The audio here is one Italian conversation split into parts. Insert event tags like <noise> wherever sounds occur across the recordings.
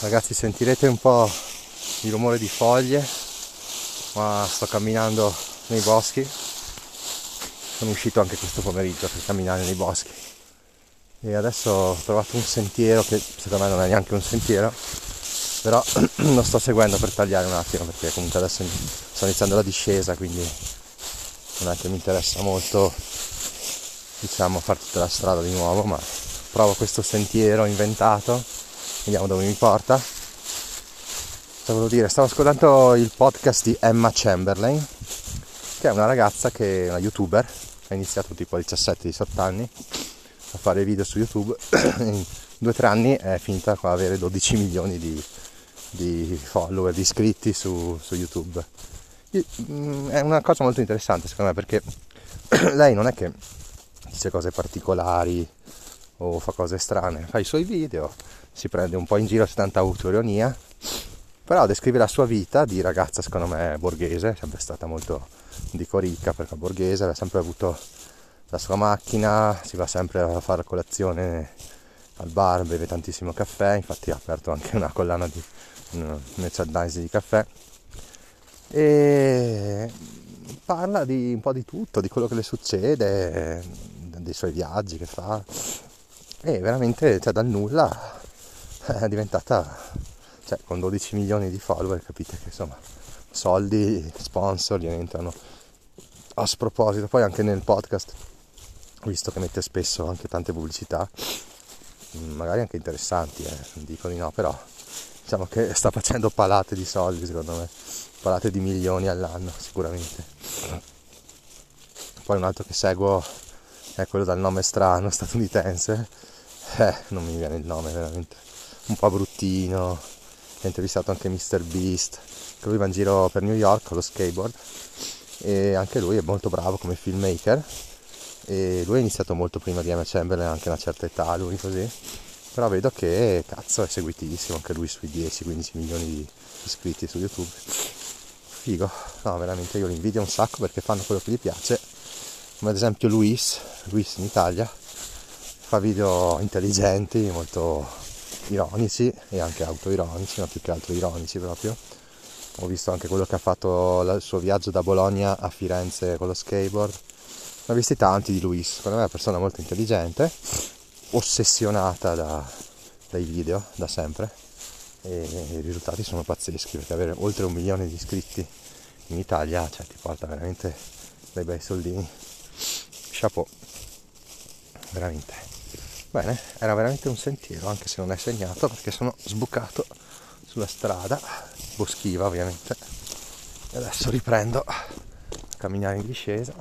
Ragazzi sentirete un po' il rumore di foglie, ma sto camminando nei boschi. Sono uscito anche questo pomeriggio per camminare nei boschi. E adesso ho trovato un sentiero che secondo me non è neanche un sentiero, però <clears throat> lo sto seguendo per tagliare un attimo perché comunque adesso sto iniziando la discesa, quindi non è che mi interessa molto diciamo fare tutta la strada di nuovo, ma provo questo sentiero inventato, vediamo dove mi porta. Stavo dire, stavo ascoltando il podcast di Emma Chamberlain, che è una ragazza che è una youtuber, ha iniziato tipo a 17-18 anni a fare video su YouTube, <clears throat> in due o tre anni è finita con avere 12 milioni di, di follower, di iscritti su, su YouTube. Mm, è una cosa molto interessante secondo me perché <clears throat> lei non è che dice cose particolari o fa cose strane, fa i suoi video, si prende un po' in giro, c'è tanta autoironia, però descrive la sua vita di ragazza secondo me borghese, è sempre stata molto, dico ricca perché borghese, ha sempre avuto la sua macchina, si va sempre a fare colazione al bar, beve tantissimo caffè, infatti ha aperto anche una collana di merchandise di caffè. E parla di un po' di tutto, di quello che le succede, dei suoi viaggi che fa. E veramente cioè, dal nulla <laughs> è diventata cioè, con 12 milioni di follower capite che insomma soldi sponsor gli entrano a sproposito. Poi anche nel podcast visto che mette spesso anche tante pubblicità mm, magari anche interessanti eh, non dico di no però diciamo che sta facendo palate di soldi secondo me. Palate di milioni all'anno sicuramente. Poi un altro che seguo è quello dal nome strano <laughs> statunitense. Eh, non mi viene il nome veramente un po' bruttino. Ho intervistato anche Mr. Beast che lui va in giro per New York con lo skateboard. E anche lui è molto bravo come filmmaker. E lui ha iniziato molto prima di Emma Chamberlain anche a una certa età lui così. Però vedo che cazzo è seguitissimo anche lui sui 10-15 milioni di iscritti su YouTube. Figo. No veramente io li invidio un sacco perché fanno quello che gli piace. Come ad esempio Luis Luis in Italia. Fa video intelligenti, molto ironici e anche autoironici, ma più che altro ironici proprio. Ho visto anche quello che ha fatto il suo viaggio da Bologna a Firenze con lo skateboard. Ne ho visti tanti di Luis, secondo me è una persona molto intelligente, ossessionata da, dai video da sempre e i risultati sono pazzeschi perché avere oltre un milione di iscritti in Italia cioè, ti porta veramente dei bei soldini. Chapeau, veramente. Bene, era veramente un sentiero, anche se non è segnato, perché sono sbucato sulla strada, boschiva ovviamente. E adesso riprendo a camminare in discesa.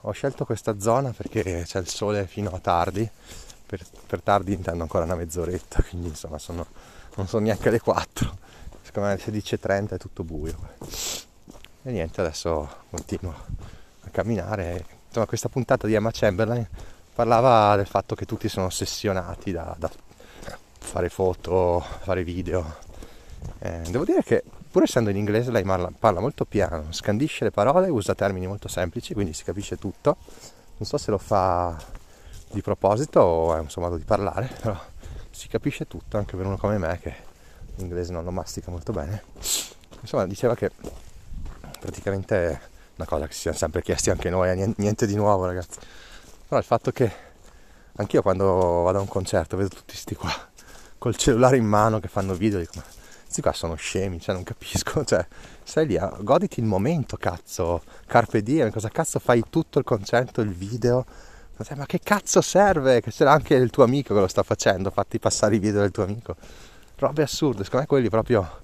Ho scelto questa zona perché c'è il sole fino a tardi, per, per tardi intendo ancora una mezz'oretta, quindi insomma sono, non sono neanche le 4. Secondo me alle 16.30 è tutto buio. E niente, adesso continuo a camminare. Insomma, questa puntata di Emma Chamberlain parlava del fatto che tutti sono ossessionati da, da fare foto, fare video. Eh, devo dire che pur essendo in inglese lei parla, parla, molto piano, scandisce le parole, usa termini molto semplici, quindi si capisce tutto. Non so se lo fa di proposito o è un suo modo di parlare, però si capisce tutto anche per uno come me che l'inglese non lo mastica molto bene. Insomma, diceva che praticamente è una cosa che ci siamo sempre chiesti anche noi, eh, niente di nuovo ragazzi però il fatto che anch'io quando vado a un concerto vedo tutti questi qua col cellulare in mano che fanno video, dico ma questi qua sono scemi, cioè non capisco, <laughs> cioè stai lì, goditi il momento, cazzo, carpe diem, cosa cazzo fai tutto il concerto, il video? Ma che cazzo serve? Che c'era anche il tuo amico che lo sta facendo, fatti passare i video del tuo amico. Robe assurde, secondo me quelli proprio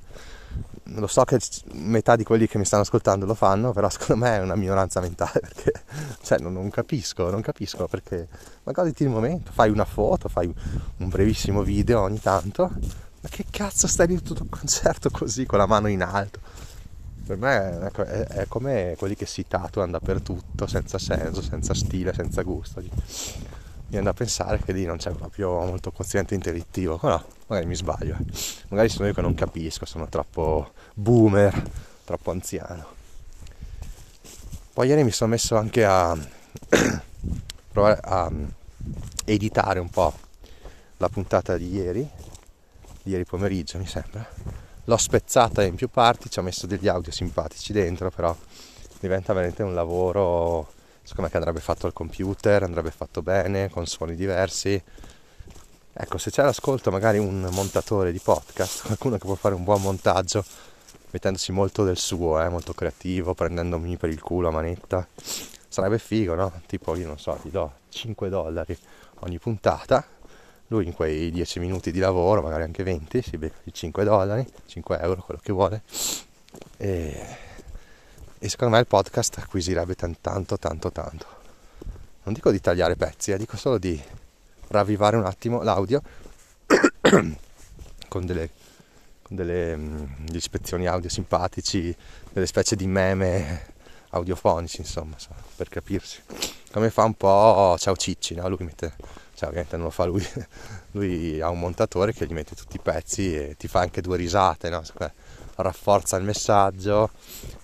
lo so che metà di quelli che mi stanno ascoltando lo fanno, però secondo me è una minoranza mentale <laughs> perché cioè, non, non, capisco, non capisco perché ma goditi il momento, fai una foto, fai un brevissimo video ogni tanto, ma che cazzo stai lì tutto il concerto così con la mano in alto? Per me ecco, è, è, come quelli che si tatuano dappertutto, senza senso, senza stile, senza gusto. Viene da pensare che lì non c'è proprio molto quoziente intellettivo, no, magari mi sbaglio, eh. magari sono io che non capisco, sono troppo boomer, troppo anziano. Poi ieri mi sono messo anche a <clears throat> provare a editare un po' la puntata di ieri di ieri pomeriggio mi sembra, l'ho spezzata in più parti, ci ho messo degli audio simpatici dentro, però diventa veramente un lavoro secondo me che andrebbe fatto al computer, andrebbe fatto bene, con suoni diversi. Ecco, se c'è l'ascolto magari un montatore di podcast, <laughs> qualcuno che può fare un buon montaggio, mettendoci molto del suo, eh, molto creativo, prendendomi per il culo a manetta, sarebbe figo, no? Tipo, io non so, ti do 5 dollari ogni puntata, lui in quei 10 minuti di lavoro, magari anche 20, si becca i 5 dollari, 5 euro, quello che vuole, e e secondo me il podcast acquisirebbe tanto tanto tanto non dico di tagliare pezzi eh, dico solo di ravvivare un attimo l'audio <coughs> con delle, con delle mm, ispezioni audio simpatici delle specie di meme audiofonici insomma per capirsi come fa un po' ciao Cicci no? lui mette cioè ovviamente non lo fa lui <laughs> lui ha un montatore che gli mette tutti i pezzi e ti fa anche due risate no? Rafforza il messaggio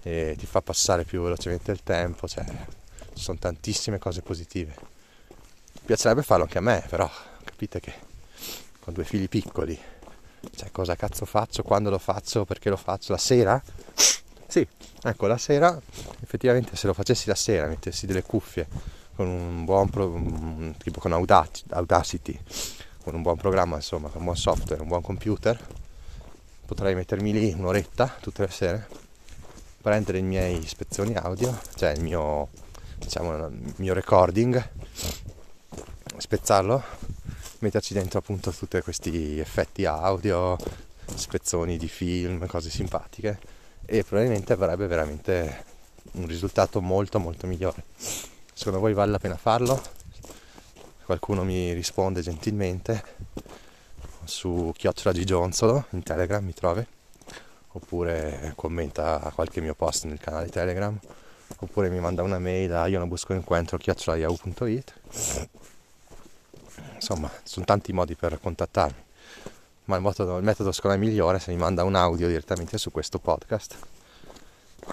e ti fa passare più velocemente il tempo, cioè ci sono tantissime cose positive. Mi piacerebbe farlo anche a me, però capite che con due figli piccoli, cioè cosa cazzo faccio, quando lo faccio, perché lo faccio, la sera? Sì, ecco, la sera, effettivamente se lo facessi la sera, mettessi delle cuffie con un buon pro, tipo con Audacity, con un buon programma, insomma, con un buon software, un buon computer, potrei mettermi lì un'oretta tutte le sere, prendere i miei ispezioni audio, cioè il mio, diciamo, il mio recording, spezzarlo, metterci dentro appunto tutti questi effetti audio, spezzoni di film, cose simpatiche e probabilmente avrebbe veramente un risultato molto molto migliore. Secondo voi vale la pena farlo? Qualcuno mi risponde gentilmente su chiocciola di Gionsolo in Telegram mi trovi? Oppure commenta qualche mio post nel canale Telegram. Oppure mi manda una mail a io non busco incontro chiocciolaiau.it insomma sono tanti modi per contattarmi. Ma il metodo, il metodo secondo me migliore se mi manda un audio direttamente su questo podcast.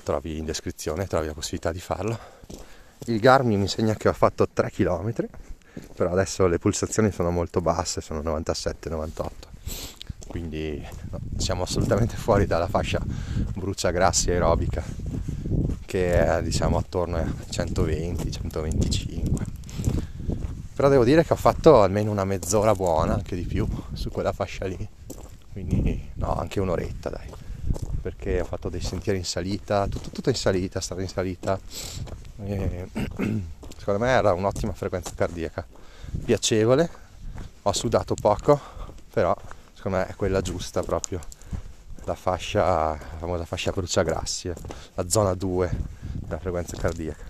Trovi in descrizione trovi la possibilità di farlo. Il Garmin mi insegna che ho fatto 3 km però adesso le pulsazioni sono molto basse, sono 97-98, quindi no, siamo assolutamente fuori dalla fascia bruciagrassi aerobica che è diciamo attorno ai 120-125. Però devo dire che ho fatto almeno una mezz'ora buona, anche di più, su quella fascia lì, quindi no, anche un'oretta dai, perché ho fatto dei sentieri in salita, tutto, tutto in salita, strada in salita. E <clears throat> secondo me era un'ottima frequenza cardiaca, piacevole, ho sudato poco, però secondo me è quella giusta proprio, la fascia, la famosa fascia bruciagrassi, la zona 2 della frequenza cardiaca.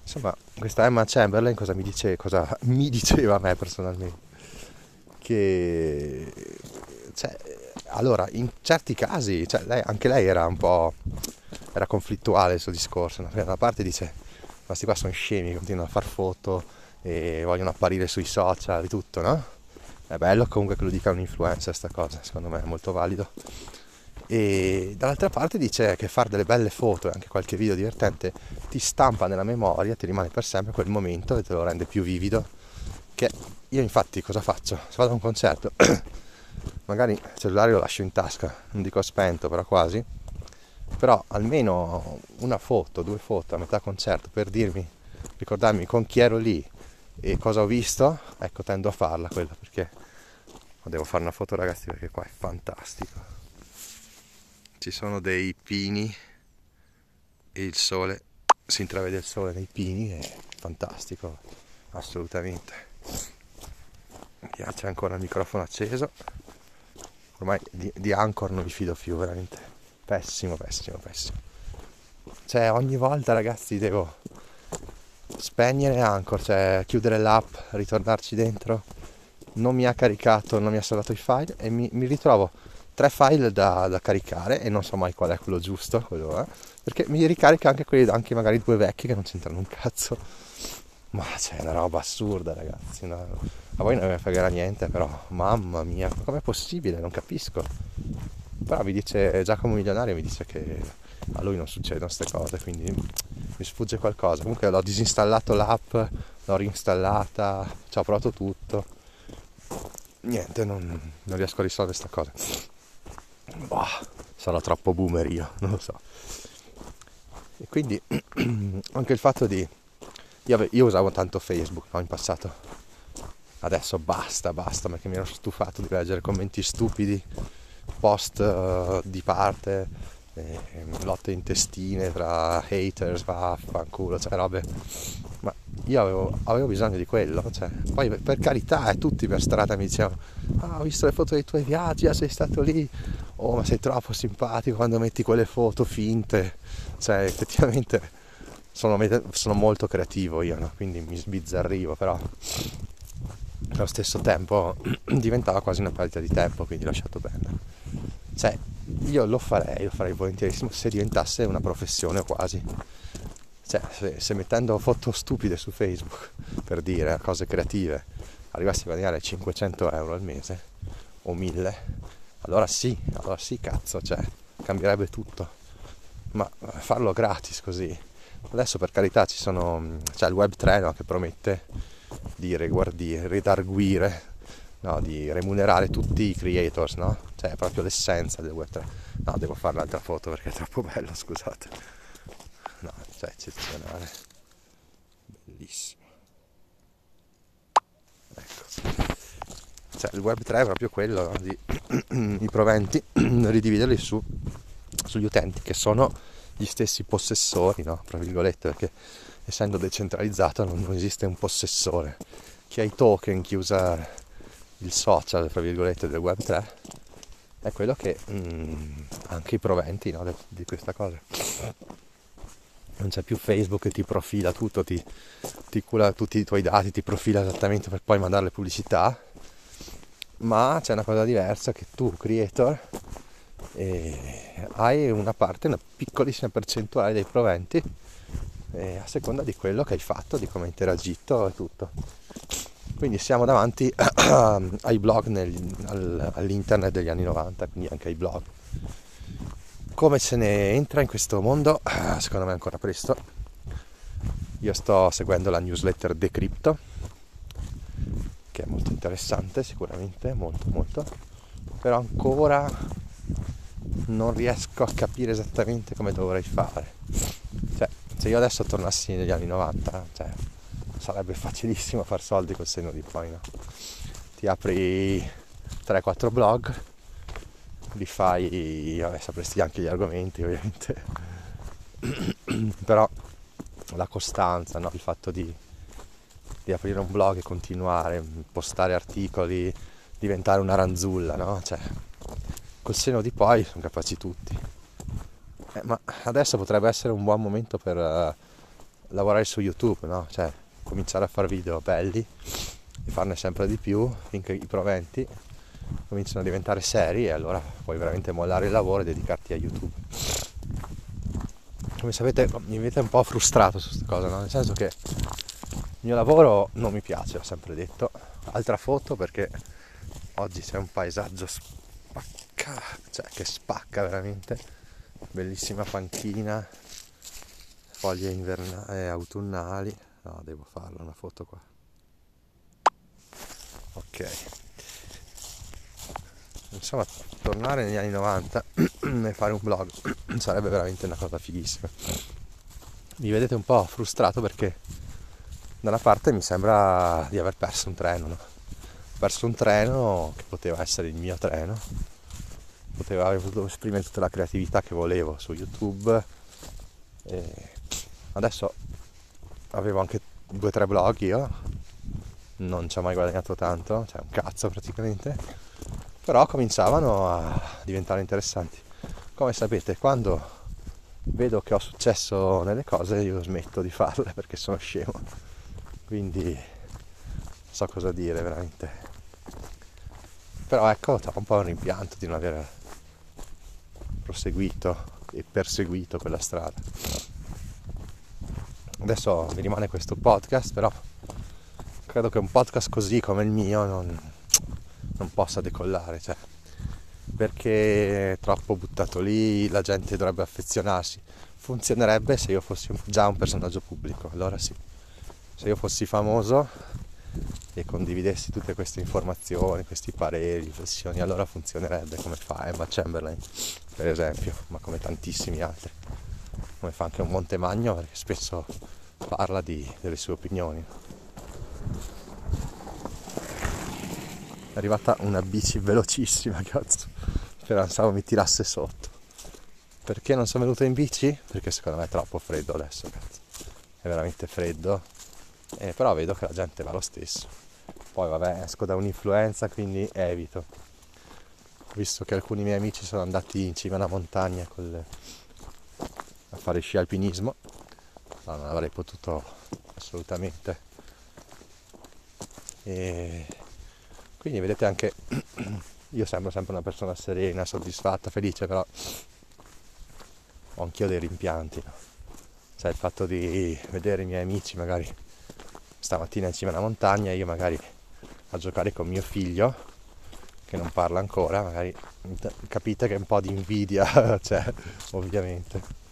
Insomma, questa Emma Chamberlain cosa mi, dice, cosa <laughs> mi diceva a me personalmente? Che cioè, allora, in certi casi, cioè, lei, anche lei era un po' era conflittuale il suo discorso. No? Da una parte dice questi qua sono scemi, continuano a far foto e vogliono apparire sui social e tutto, no? È bello comunque che lo dica un influencer sta cosa, secondo me è molto valido. E dall'altra parte dice che fare delle belle foto e anche qualche video divertente ti stampa nella memoria, ti rimane per sempre quel momento e te lo rende più vivido. Che io infatti cosa faccio? Se vado a un concerto, <clears throat> magari il cellulare lo lascio in tasca, non dico spento, però quasi però almeno una foto, due foto a metà concerto per dirmi, ricordarmi con chi ero lì e cosa ho visto, ecco tendo a farla quella perché devo fare una foto ragazzi perché qua è fantastico. Ci sono dei pini e il sole, si intravede il sole nei pini, è fantastico, assolutamente. C'è ancora il microfono acceso, ormai di, di Anchor non mi fido più veramente Pessimo, pessimo, pessimo. Cioè, ogni volta, ragazzi, devo spegnere Anchor, cioè chiudere l'app, ritornarci dentro. Non mi ha caricato, non mi ha salvato i file e mi, mi ritrovo tre file da, da, caricare e non so mai qual è quello giusto, quello, eh, perché mi ricarica anche quelli, anche magari due vecchi che non c'entrano un cazzo. Ma c'è una roba assurda, ragazzi. No? A voi non mi fregherà niente, però, mamma mia, com'è possibile? Non capisco però mi dice Giacomo Milionario mi dice che a lui non succedono queste cose quindi mi sfugge qualcosa comunque l'ho disinstallato l'app l'ho reinstallata ci ho provato tutto niente, non, non riesco a risolvere questa cosa. Boh, sarò troppo boomer io, <laughs> non lo so. E quindi <clears throat> anche il fatto di... Io, io usavo tanto Facebook no, in passato. Adesso basta, basta, perché mi ero stufato di leggere commenti stupidi, post uh, di parte, eh, lotte intestine tra haters, vaffanculo, cioè robe. Ma io avevo, avevo, bisogno di quello, cioè, poi per carità, e tutti per strada mi dicevano, ah, ho visto le foto dei tuoi viaggi, ah, sei stato lì, oh ma sei troppo simpatico quando metti quelle foto finte, cioè effettivamente sono, sono molto creativo io, no? quindi mi sbizzarrivo, però allo stesso tempo <clears throat> diventava quasi una perdita di tempo, quindi lasciato perdere. Cioè, io lo farei, lo farei volentierissimo se diventasse una professione quasi. Cioè, se, se mettendo foto stupide su Facebook, per dire, cose creative, arrivassi a guadagnare 500 euro al mese, o 1000, allora sì, allora sì, cazzo, cioè, cambierebbe tutto. Ma farlo gratis così. Adesso per carità ci sono, c'è il web 3 no, che promette di ridarguire, no, di remunerare tutti i creators, no? Cioè è proprio l'essenza del web 3. No, devo fare l'altra foto perché è troppo bello, scusate. No, cioè eccezionale. Bellissimo. Ecco. Cioè il web 3 è proprio quello no? di <clears throat> i proventi <clears throat> ridividerli su, sugli utenti che sono gli stessi possessori, no? Tra virgolette, perché essendo decentralizzato non esiste un possessore. Chi ha i token, chi usa il social, tra virgolette, del web 3, è quello che mm, anche i proventi no, di questa cosa. Non c'è più Facebook che ti profila tutto, ti, ti cura tutti i tuoi dati, ti profila esattamente per poi mandare le pubblicità, ma c'è una cosa diversa che tu, creator, eh, hai una parte, una piccolissima percentuale dei proventi eh, a seconda di quello che hai fatto, di come hai interagito e tutto. Quindi siamo davanti <clears throat> ai blog nel, al, all'internet degli anni 90, quindi anche ai blog. Come se ne entra in questo mondo? <clears throat> Secondo me è ancora presto. Io sto seguendo la newsletter Decrypto, che è molto interessante sicuramente, molto molto, però ancora non riesco a capire esattamente come dovrei fare. Cioè, se io adesso tornassi negli anni 90, cioè, sarebbe facilissimo far soldi col senno di poi, no? Ti apri 3-4 blog, li fai, vabbè, sapresti anche gli argomenti ovviamente, <clears throat> però la costanza, no? il fatto di, di, aprire un blog e continuare, postare articoli, diventare una ranzulla, no? Cioè, col seno di poi sono capaci tutti. Eh, ma adesso potrebbe essere un buon momento per uh, lavorare su YouTube, no? Cioè, cominciare a fare video belli e farne sempre di più finché i proventi cominciano a diventare seri e allora puoi veramente mollare il lavoro e dedicarti a YouTube. Come sapete mi avete un po' frustrato su questa cosa, no? nel senso che il mio lavoro non mi piace, ho sempre detto. Altra foto perché oggi c'è un paesaggio spacca, cioè che spacca veramente bellissima panchina foglie invernali e autunnali no devo farla una foto qua. Ok. Insomma tornare negli anni 90 <clears throat> e fare un blog. <clears throat> Sarebbe veramente una cosa fighissima. Mi vedete un po' frustrato perché da una parte mi sembra di aver perso un treno no? perso un treno che poteva essere il mio treno. Potevo aver potuto esprimere tutta la creatività che volevo su YouTube. E adesso avevo anche due o tre blog io, non ci ho mai guadagnato tanto, cioè un cazzo praticamente, però cominciavano a diventare interessanti. Come sapete, quando vedo che ho successo nelle cose io smetto di farle perché sono scemo. Quindi so cosa dire veramente. Però ecco, ho un po' un rimpianto di non aver proseguito e perseguito quella strada. Adesso mi rimane questo podcast, però credo che un podcast così come il mio non, non possa decollare, cioè, perché è troppo buttato lì, la gente dovrebbe affezionarsi. Funzionerebbe se io fossi già un personaggio pubblico, allora sì. Se io fossi famoso e condividessi tutte queste informazioni, questi pareri, riflessioni, allora funzionerebbe come fa Emma Chamberlain, per esempio, ma come tantissimi altri, come fa anche un Montemagno perché spesso parla di, delle sue opinioni. È arrivata una bici velocissima, <laughs> cazzo, pensavo mi tirasse sotto. Perché non sono venuto in bici? Perché secondo me è troppo freddo adesso, cazzo. È veramente freddo. Eh, però vedo che la gente va lo stesso. Poi vabbè, esco da un'influenza, quindi evito. Visto che alcuni miei amici sono andati in cima alla montagna le... fare sci alpinismo, no, non avrei potuto assolutamente. E quindi vedete anche <clears throat> io sembro sempre una persona serena, soddisfatta, felice, però ho anch'io dei rimpianti. No? Cioè il fatto di vedere i miei amici magari stamattina in cima alla montagna, io magari a giocare con mio figlio, che non parla ancora, magari capite che un po' di invidia c'è, <laughs> cioè, ovviamente.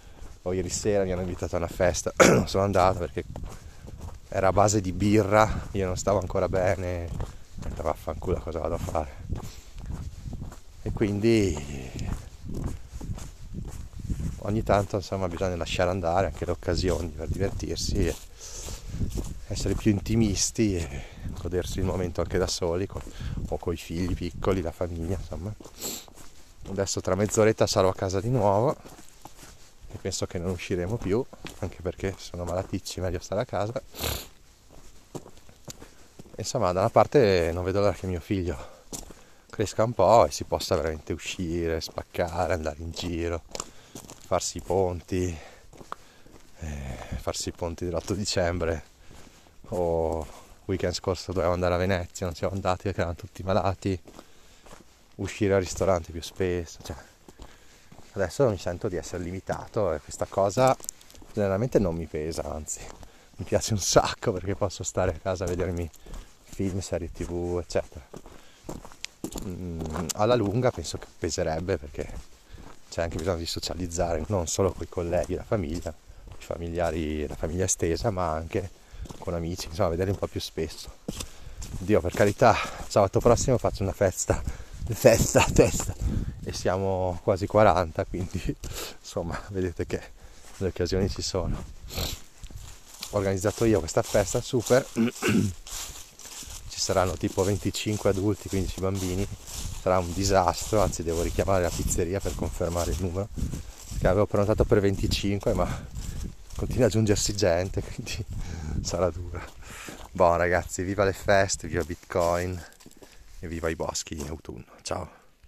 O ieri sera mi hanno invitato a una festa, non <clears throat> sono andato perché era a base di birra, io non stavo ancora bene, e vaffanculo cosa vado a fare. E quindi ogni tanto insomma bisogna lasciare andare anche le occasioni per divertirsi e essere più intimisti e godersi il momento anche da soli con, o con i figli piccoli, la famiglia insomma. Adesso tra mezz'oretta sarò a casa di nuovo penso che non usciremo più anche perché sono malaticci, meglio stare a casa. Insomma da una parte non vedo l'ora che mio figlio cresca un po' e si possa veramente uscire, spaccare, andare in giro farsi i ponti, eh, farsi i ponti dell'8 dicembre o weekend scorso dovevamo andare a Venezia, non siamo andati perché erano tutti malati, uscire al ristorante più spesso, cioè, adesso mi sento di essere limitato e questa cosa generalmente non mi pesa, anzi mi piace un sacco perché posso stare a casa a vedermi film, serie tv, eccetera. Mm, alla lunga penso che peserebbe perché c'è anche bisogno di socializzare non solo con i colleghi, la famiglia, i familiari, la famiglia estesa, ma anche con amici, insomma, vedere un po' più spesso. Dio, per carità, sabato prossimo faccio una festa, festa, testa, e siamo quasi 40, quindi insomma, vedete che le occasioni ci sono. Ho organizzato io questa festa super, <clears throat> ci saranno tipo 25 adulti, 15 bambini sarà un disastro, anzi devo richiamare la pizzeria per confermare il numero, perché avevo prenotato per 25 ma continua ad aggiungersi gente, <laughs> quindi sarà dura. Boh ragazzi, viva le feste, viva Bitcoin e viva i boschi in autunno. Ciao!